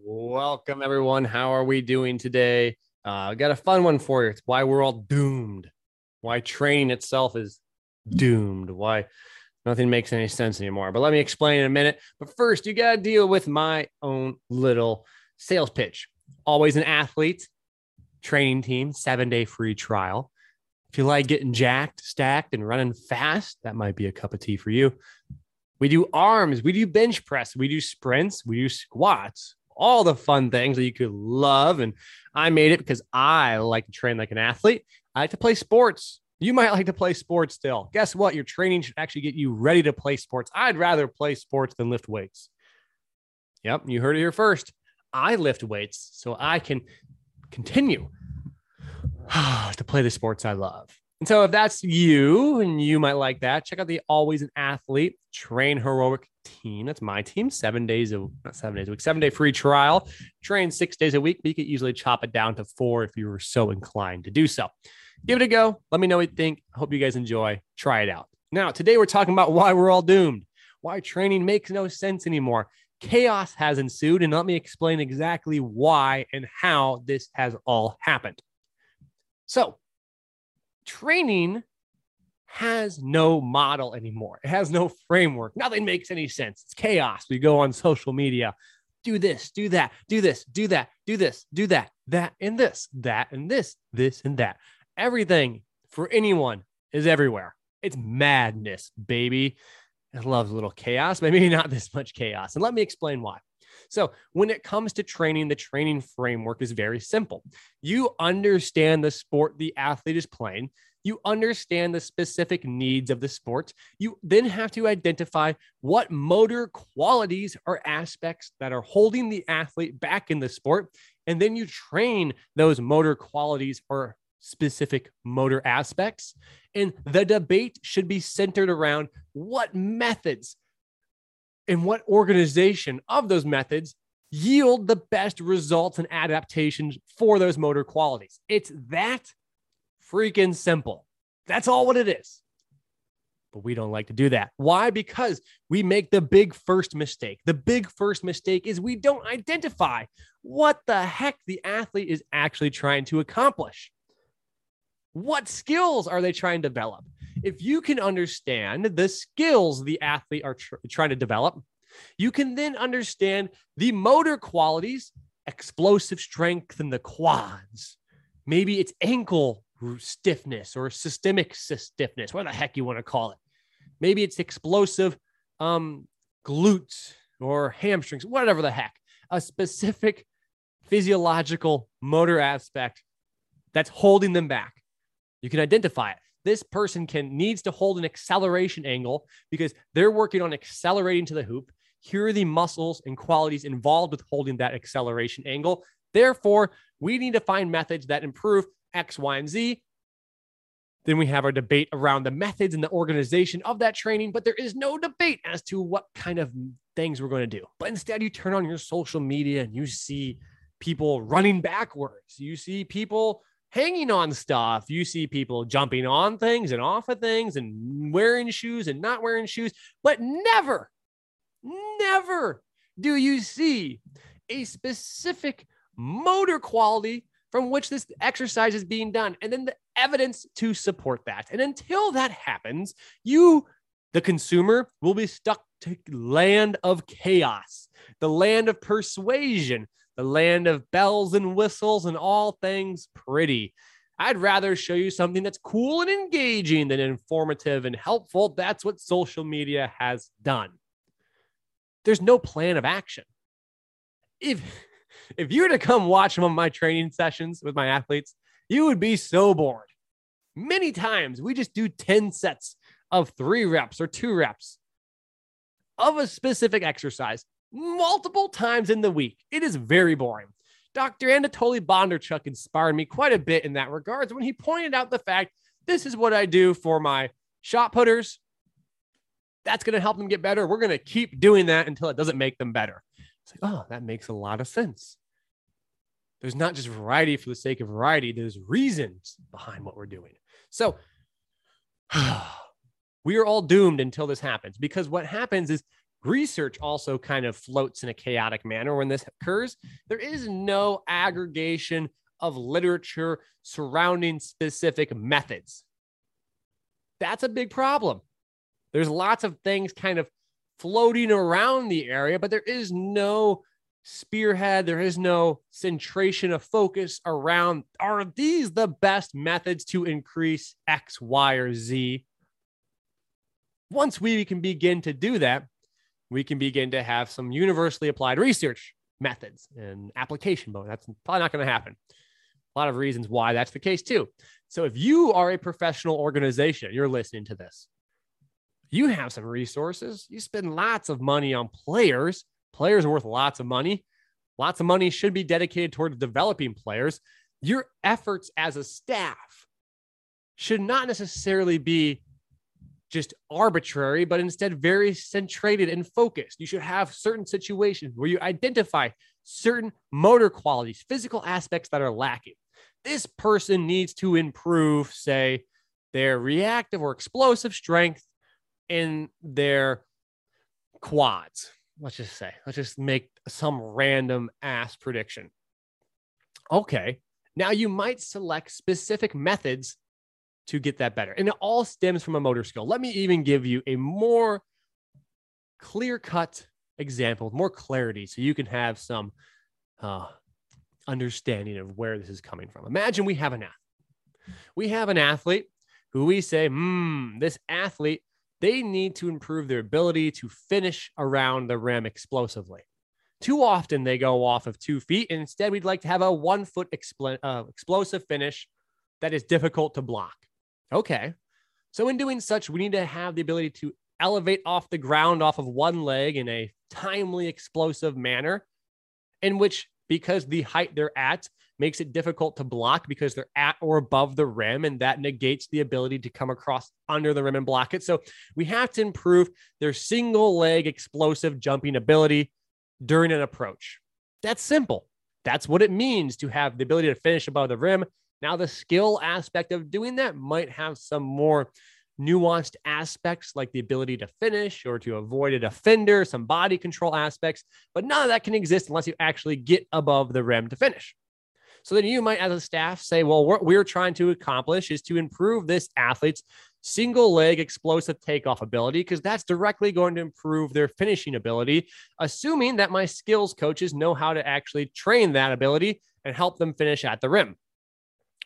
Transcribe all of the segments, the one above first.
Welcome, everyone. How are we doing today? Uh, I got a fun one for you. It's why we're all doomed, why training itself is doomed, why nothing makes any sense anymore. But let me explain in a minute. But first, you got to deal with my own little sales pitch. Always an athlete, training team, seven day free trial. If you like getting jacked, stacked, and running fast, that might be a cup of tea for you. We do arms, we do bench press, we do sprints, we do squats, all the fun things that you could love. And I made it because I like to train like an athlete. I like to play sports. You might like to play sports still. Guess what? Your training should actually get you ready to play sports. I'd rather play sports than lift weights. Yep, you heard it here first. I lift weights so I can continue to play the sports I love. And so, if that's you and you might like that, check out the Always an Athlete Train Heroic team. That's my team. Seven days a not seven days a week, seven day free trial. Train six days a week, but you could easily chop it down to four if you were so inclined to do so. Give it a go. Let me know what you think. Hope you guys enjoy. Try it out. Now, today we're talking about why we're all doomed, why training makes no sense anymore. Chaos has ensued, and let me explain exactly why and how this has all happened. So, training has no model anymore. It has no framework. Nothing makes any sense. It's chaos. We go on social media, do this, do that, do this, do that, do this, do that, that and this, that and this, this and that. Everything for anyone is everywhere. It's madness, baby. I love a little chaos, but maybe not this much chaos. And let me explain why. So, when it comes to training, the training framework is very simple. You understand the sport the athlete is playing, you understand the specific needs of the sport. You then have to identify what motor qualities or aspects that are holding the athlete back in the sport. And then you train those motor qualities or specific motor aspects. And the debate should be centered around what methods and what organization of those methods yield the best results and adaptations for those motor qualities. It's that freaking simple. That's all what it is. But we don't like to do that. Why? Because we make the big first mistake. The big first mistake is we don't identify what the heck the athlete is actually trying to accomplish. What skills are they trying to develop? If you can understand the skills the athlete are tr- trying to develop, you can then understand the motor qualities, explosive strength in the quads. Maybe it's ankle stiffness or systemic stiffness, what the heck you want to call it. Maybe it's explosive um, glutes or hamstrings, whatever the heck. A specific physiological motor aspect that's holding them back. You can identify it. This person can needs to hold an acceleration angle because they're working on accelerating to the hoop. Here are the muscles and qualities involved with holding that acceleration angle. Therefore, we need to find methods that improve X, Y, and Z. Then we have our debate around the methods and the organization of that training, but there is no debate as to what kind of things we're going to do. But instead, you turn on your social media and you see people running backwards. You see people hanging on stuff. You see people jumping on things and off of things and wearing shoes and not wearing shoes, but never, never do you see a specific motor quality from which this exercise is being done, and then the evidence to support that. And until that happens, you, the consumer, will be stuck to land of chaos, the land of persuasion, the land of bells and whistles and all things pretty. I'd rather show you something that's cool and engaging than informative and helpful. That's what social media has done. There's no plan of action. If if you were to come watch some of my training sessions with my athletes, you would be so bored. Many times we just do 10 sets of three reps or two reps of a specific exercise multiple times in the week. It is very boring. Dr. Anatoly Bondarchuk inspired me quite a bit in that regards when he pointed out the fact this is what I do for my shot putters. That's going to help them get better. We're going to keep doing that until it doesn't make them better. It's like, oh, that makes a lot of sense. There's not just variety for the sake of variety, there's reasons behind what we're doing. So we are all doomed until this happens because what happens is research also kind of floats in a chaotic manner when this occurs. There is no aggregation of literature surrounding specific methods. That's a big problem. There's lots of things kind of floating around the area, but there is no spearhead. There is no centration of focus around are these the best methods to increase X, Y, or Z? Once we can begin to do that, we can begin to have some universally applied research methods and application mode. That's probably not going to happen. A lot of reasons why that's the case, too. So, if you are a professional organization, you're listening to this, you have some resources. You spend lots of money on players. Players are worth lots of money. Lots of money should be dedicated towards developing players. Your efforts as a staff should not necessarily be just arbitrary, but instead very centrated and focused. You should have certain situations where you identify certain motor qualities, physical aspects that are lacking. This person needs to improve, say, their reactive or explosive strength in their quads. Let's just say, let's just make some random ass prediction. Okay. Now you might select specific methods to get that better. And it all stems from a motor skill. Let me even give you a more clear cut example, more clarity, so you can have some uh, understanding of where this is coming from. Imagine we have an athlete. We have an athlete who we say, hmm, this athlete, they need to improve their ability to finish around the rim explosively. Too often they go off of two feet. And instead, we'd like to have a one foot expl- uh, explosive finish that is difficult to block. Okay. So, in doing such, we need to have the ability to elevate off the ground off of one leg in a timely, explosive manner, in which, because the height they're at makes it difficult to block because they're at or above the rim, and that negates the ability to come across under the rim and block it. So, we have to improve their single leg explosive jumping ability during an approach. That's simple. That's what it means to have the ability to finish above the rim now, the skill aspect of doing that might have some more nuanced aspects like the ability to finish or to avoid a defender, some body control aspects, but none of that can exist unless you actually get above the rim to finish. So then you might, as a staff, say, well, what we're trying to accomplish is to improve this athlete's single leg explosive takeoff ability because that's directly going to improve their finishing ability, assuming that my skills coaches know how to actually train that ability and help them finish at the rim.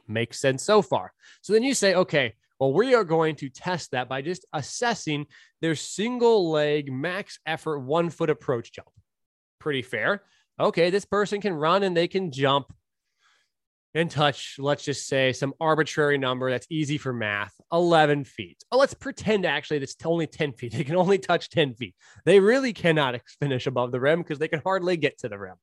Makes sense so far. So then you say, okay, well, we are going to test that by just assessing their single leg max effort one foot approach jump. Pretty fair. Okay, this person can run and they can jump and touch, let's just say some arbitrary number that's easy for math 11 feet. Oh, let's pretend actually that's only 10 feet. They can only touch 10 feet. They really cannot finish above the rim because they can hardly get to the rim.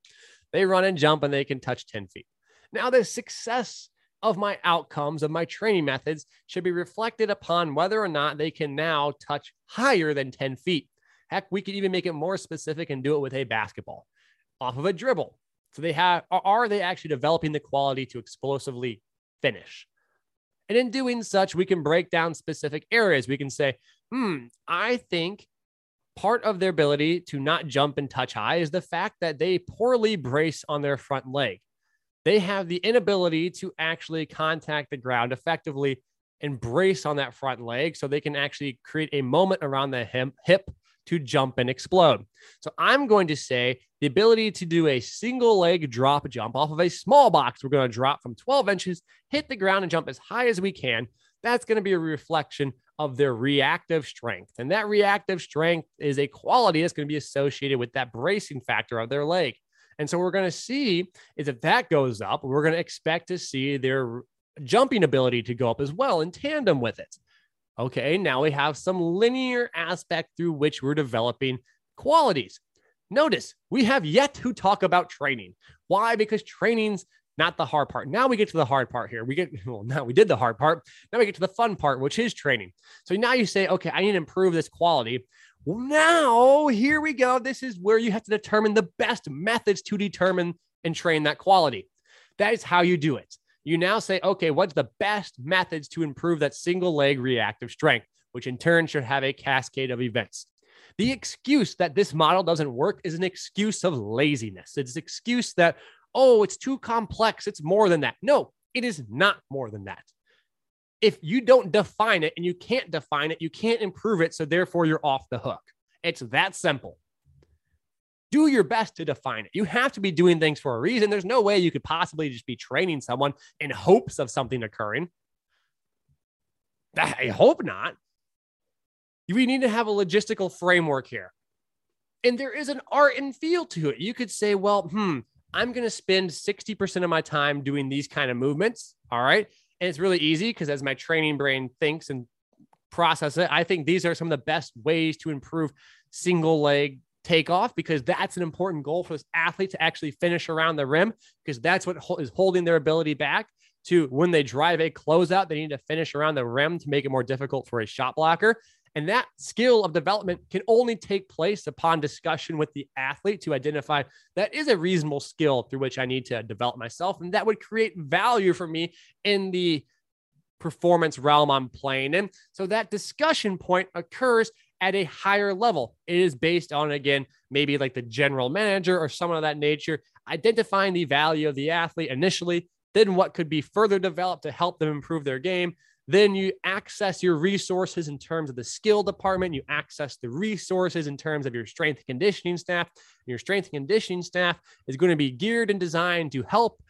They run and jump and they can touch 10 feet. Now, the success of my outcomes of my training methods should be reflected upon whether or not they can now touch higher than 10 feet. Heck, we could even make it more specific and do it with a basketball off of a dribble. So they have, are they actually developing the quality to explosively finish? And in doing such, we can break down specific areas. We can say, hmm, I think part of their ability to not jump and touch high is the fact that they poorly brace on their front leg they have the inability to actually contact the ground effectively and brace on that front leg so they can actually create a moment around the hip to jump and explode. So I'm going to say the ability to do a single leg drop jump off of a small box. We're going to drop from 12 inches, hit the ground, and jump as high as we can. That's going to be a reflection of their reactive strength. And that reactive strength is a quality that's going to be associated with that bracing factor of their leg. And so we're going to see is if that goes up, we're going to expect to see their jumping ability to go up as well in tandem with it. Okay, now we have some linear aspect through which we're developing qualities. Notice we have yet to talk about training. Why? Because training's not the hard part. Now we get to the hard part here. We get, well, now we did the hard part. Now we get to the fun part, which is training. So now you say, okay, I need to improve this quality. Well, now here we go. This is where you have to determine the best methods to determine and train that quality. That is how you do it. You now say, okay, what's the best methods to improve that single leg reactive strength, which in turn should have a cascade of events. The excuse that this model doesn't work is an excuse of laziness. It's an excuse that, oh, it's too complex. It's more than that. No, it is not more than that. If you don't define it and you can't define it, you can't improve it. So therefore, you're off the hook. It's that simple. Do your best to define it. You have to be doing things for a reason. There's no way you could possibly just be training someone in hopes of something occurring. I hope not. We need to have a logistical framework here. And there is an art and feel to it. You could say, well, hmm, I'm going to spend 60% of my time doing these kind of movements. All right. And it's really easy because as my training brain thinks and process it, I think these are some of the best ways to improve single leg takeoff because that's an important goal for this athlete to actually finish around the rim because that's what is holding their ability back to when they drive a closeout, they need to finish around the rim to make it more difficult for a shot blocker. And that skill of development can only take place upon discussion with the athlete to identify that is a reasonable skill through which I need to develop myself. And that would create value for me in the performance realm I'm playing in. So that discussion point occurs at a higher level. It is based on, again, maybe like the general manager or someone of that nature, identifying the value of the athlete initially, then what could be further developed to help them improve their game. Then you access your resources in terms of the skill department. You access the resources in terms of your strength conditioning staff. Your strength conditioning staff is going to be geared and designed to help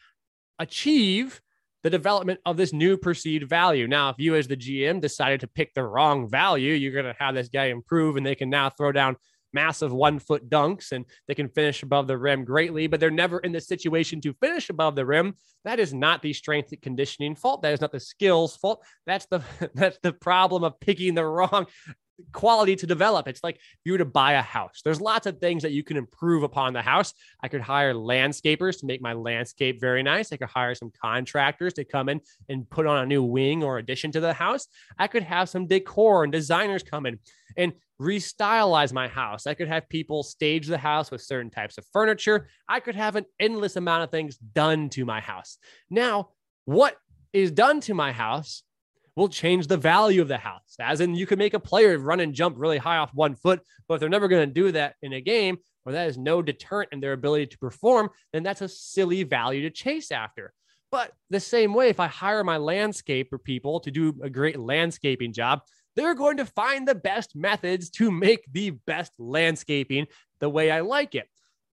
achieve the development of this new perceived value. Now, if you as the GM decided to pick the wrong value, you're going to have this guy improve and they can now throw down massive one foot dunks and they can finish above the rim greatly, but they're never in the situation to finish above the rim. That is not the strength and conditioning fault. That is not the skills fault. That's the that's the problem of picking the wrong quality to develop. It's like if you were to buy a house, there's lots of things that you can improve upon the house. I could hire landscapers to make my landscape very nice. I could hire some contractors to come in and put on a new wing or addition to the house. I could have some decor and designers come in and restylize my house. I could have people stage the house with certain types of furniture. I could have an endless amount of things done to my house. Now, what is done to my house will change the value of the house. As in, you can make a player run and jump really high off one foot, but if they're never going to do that in a game, or that is no deterrent in their ability to perform, then that's a silly value to chase after. But the same way, if I hire my landscaper people to do a great landscaping job, they're going to find the best methods to make the best landscaping the way I like it.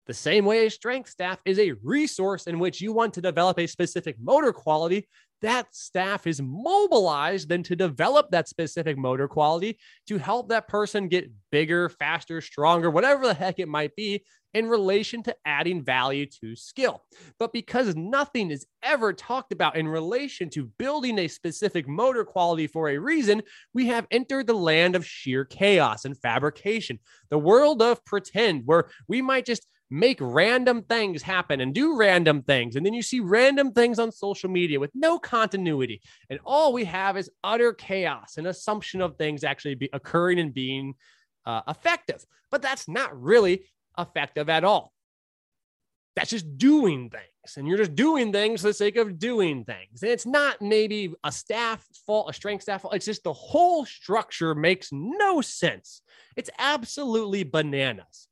The same way a strength staff is a resource in which you want to develop a specific motor quality, that staff is mobilized then to develop that specific motor quality to help that person get bigger, faster, stronger, whatever the heck it might be in relation to adding value to skill. But because nothing is ever talked about in relation to building a specific motor quality for a reason, we have entered the land of sheer chaos and fabrication, the world of pretend, where we might just make random things happen and do random things. And then you see random things on social media with no continuity. And all we have is utter chaos and assumption of things actually occurring and being uh, effective. But that's not really effective at all. That's just doing things. And you're just doing things for the sake of doing things. And it's not maybe a staff fault, a strength staff fault. It's just the whole structure makes no sense. It's absolutely bananas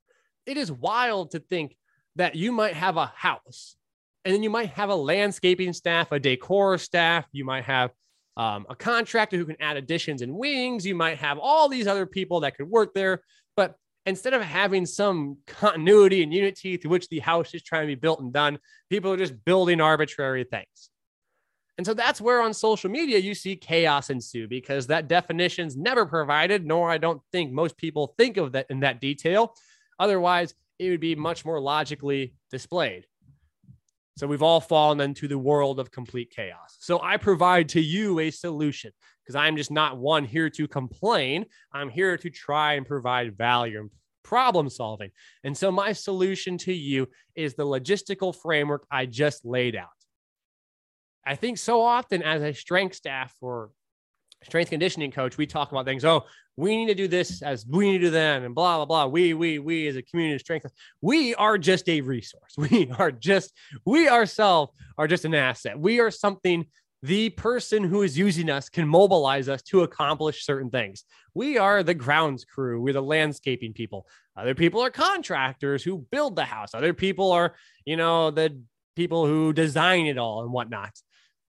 it is wild to think that you might have a house and then you might have a landscaping staff, a decor staff, you might have um, a contractor who can add additions and wings, you might have all these other people that could work there. But instead of having some continuity and unity through which the house is trying to be built and done, people are just building arbitrary things. And so that's where on social media you see chaos ensue because that definition's never provided, nor I don't think most people think of that in that detail. Otherwise, it would be much more logically displayed. So we've all fallen into the world of complete chaos. So I provide to you a solution because I'm just not one here to complain. I'm here to try and provide value and problem solving. And so my solution to you is the logistical framework I just laid out. I think so often as a strength staff or strength conditioning coach, we talk about things. Oh, we need to do this as we need to do that, and blah blah blah. We we we as a community of strength, we are just a resource. We are just we ourselves are just an asset. We are something the person who is using us can mobilize us to accomplish certain things. We are the grounds crew, we're the landscaping people. Other people are contractors who build the house. Other people are, you know, the people who design it all and whatnot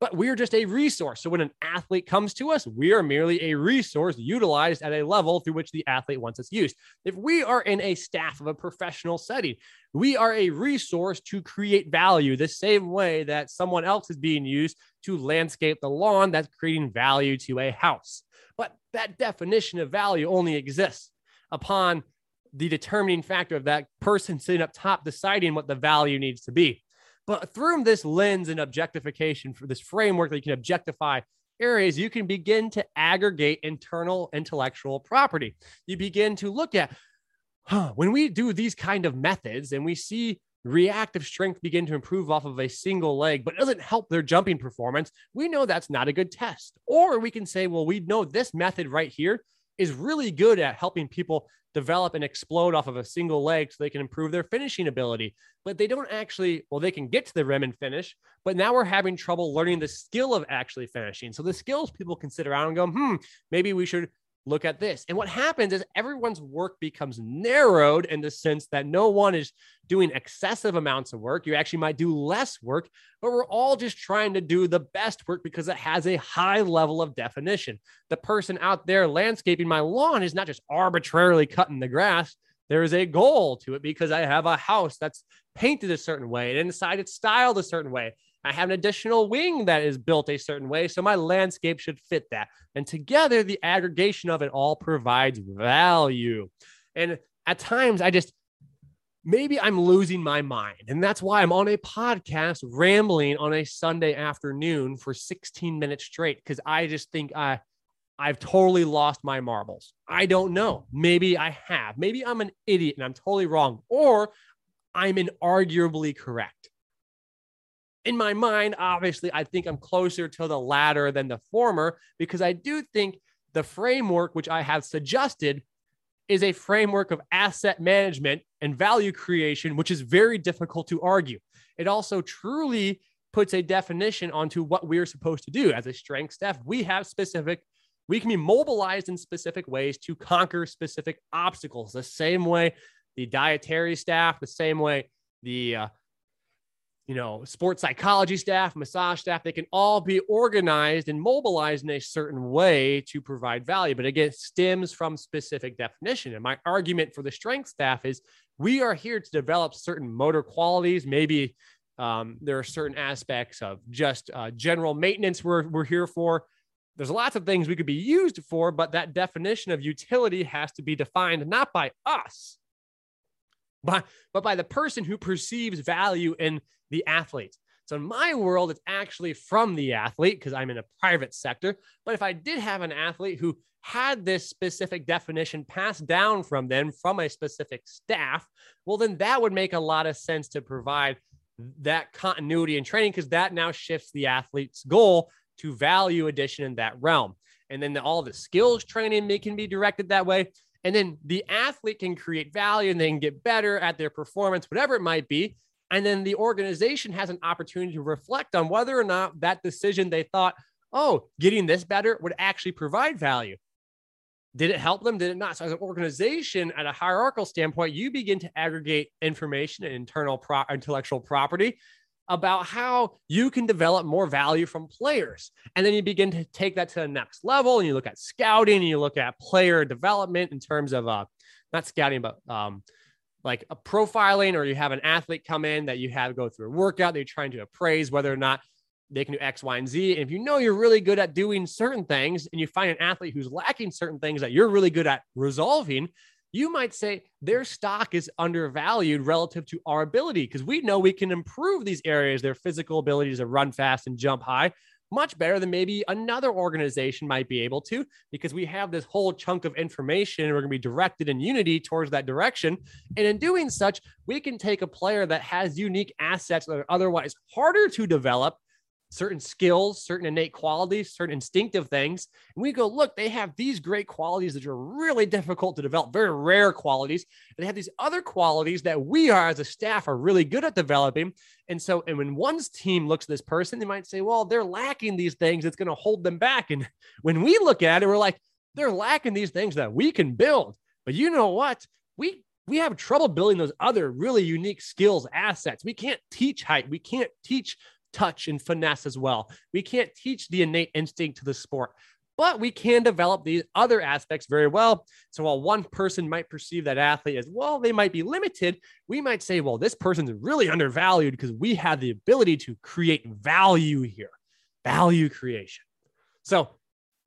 but we're just a resource. So when an athlete comes to us, we are merely a resource utilized at a level through which the athlete wants us used. If we are in a staff of a professional setting, we are a resource to create value the same way that someone else is being used to landscape the lawn that's creating value to a house. But that definition of value only exists upon the determining factor of that person sitting up top deciding what the value needs to be. But through this lens and objectification for this framework that you can objectify areas, you can begin to aggregate internal intellectual property. You begin to look at, huh, when we do these kind of methods and we see reactive strength begin to improve off of a single leg, but doesn't help their jumping performance, we know that's not a good test. Or we can say, well, we know this method right here is really good at helping people develop and explode off of a single leg so they can improve their finishing ability. But they don't actually, well, they can get to the rim and finish, but now we're having trouble learning the skill of actually finishing. So the skills people can sit around and go, hmm, maybe we should look at this. And what happens is everyone's work becomes narrowed in the sense that no one is doing excessive amounts of work. You actually might do less work, but we're all just trying to do the best work because it has a high level of definition. The person out there landscaping my lawn is not just arbitrarily cutting the grass. There is a goal to it because I have a house that's painted a certain way and inside it's styled a certain way. I have an additional wing that is built a certain way. So my landscape should fit that. And together, the aggregation of it all provides value. And at times, I just, maybe I'm losing my mind. And that's why I'm on a podcast rambling on a Sunday afternoon for 16 minutes straight because I just think I, I've totally lost my marbles. I don't know. Maybe I have. Maybe I'm an idiot and I'm totally wrong, or I'm inarguably correct in my mind, obviously, I think I'm closer to the latter than the former because I do think the framework which I have suggested is a framework of asset management and value creation, which is very difficult to argue. It also truly puts a definition onto what we're supposed to do as a strength staff. We have specific, we can be mobilized in specific ways to conquer specific obstacles, the same way the dietary staff, the same way the uh, you know, sports psychology staff, massage staff, they can all be organized and mobilized in a certain way to provide value. But again, stems from specific definition. And my argument for the strength staff is we are here to develop certain motor qualities. Maybe um, there are certain aspects of just uh, general maintenance we're, we're here for. There's lots of things we could be used for, but that definition of utility has to be defined not by us, but, but by the person who perceives value in the athlete. So in my world, it's actually from the athlete because I'm in a private sector. But if I did have an athlete who had this specific definition passed down from them from a specific staff, well, then that would make a lot of sense to provide that continuity in training because that now shifts the athlete's goal to value addition in that realm. And then the, all the skills training can be directed that way. And then the athlete can create value and they can get better at their performance, whatever it might be. And then the organization has an opportunity to reflect on whether or not that decision they thought, oh, getting this better would actually provide value. Did it help them? Did it not? So, as an organization, at a hierarchical standpoint, you begin to aggregate information and internal pro- intellectual property about how you can develop more value from players. And then you begin to take that to the next level and you look at scouting and you look at player development in terms of uh, not scouting, but um, like a profiling, or you have an athlete come in that you have go through a workout that you're trying to appraise whether or not they can do X, Y, and Z. And if you know you're really good at doing certain things and you find an athlete who's lacking certain things that you're really good at resolving, you might say their stock is undervalued relative to our ability because we know we can improve these areas, their physical abilities to run fast and jump high, much better than maybe another organization might be able to because we have this whole chunk of information and we're going to be directed in unity towards that direction. And in doing such, we can take a player that has unique assets that are otherwise harder to develop certain skills, certain innate qualities, certain instinctive things. And we go, look, they have these great qualities that are really difficult to develop, very rare qualities. And they have these other qualities that we are as a staff are really good at developing. And so, and when one's team looks at this person, they might say, well, they're lacking these things. It's going to hold them back. And when we look at it, we're like, they're lacking these things that we can build. But you know what? We we have trouble building those other really unique skills assets. We can't teach height. We can't teach touch and finesse as well. We can't teach the innate instinct to the sport, but we can develop these other aspects very well. So while one person might perceive that athlete as well, they might be limited, we might say, well, this person's really undervalued because we have the ability to create value here, value creation. So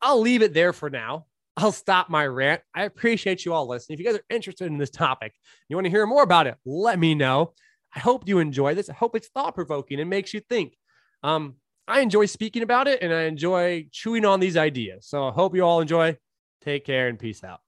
I'll leave it there for now. I'll stop my rant. I appreciate you all listening. If you guys are interested in this topic, you want to hear more about it, let me know. I hope you enjoy this. I hope it's thought provoking and makes you think. Um, I enjoy speaking about it and I enjoy chewing on these ideas. So I hope you all enjoy. Take care and peace out.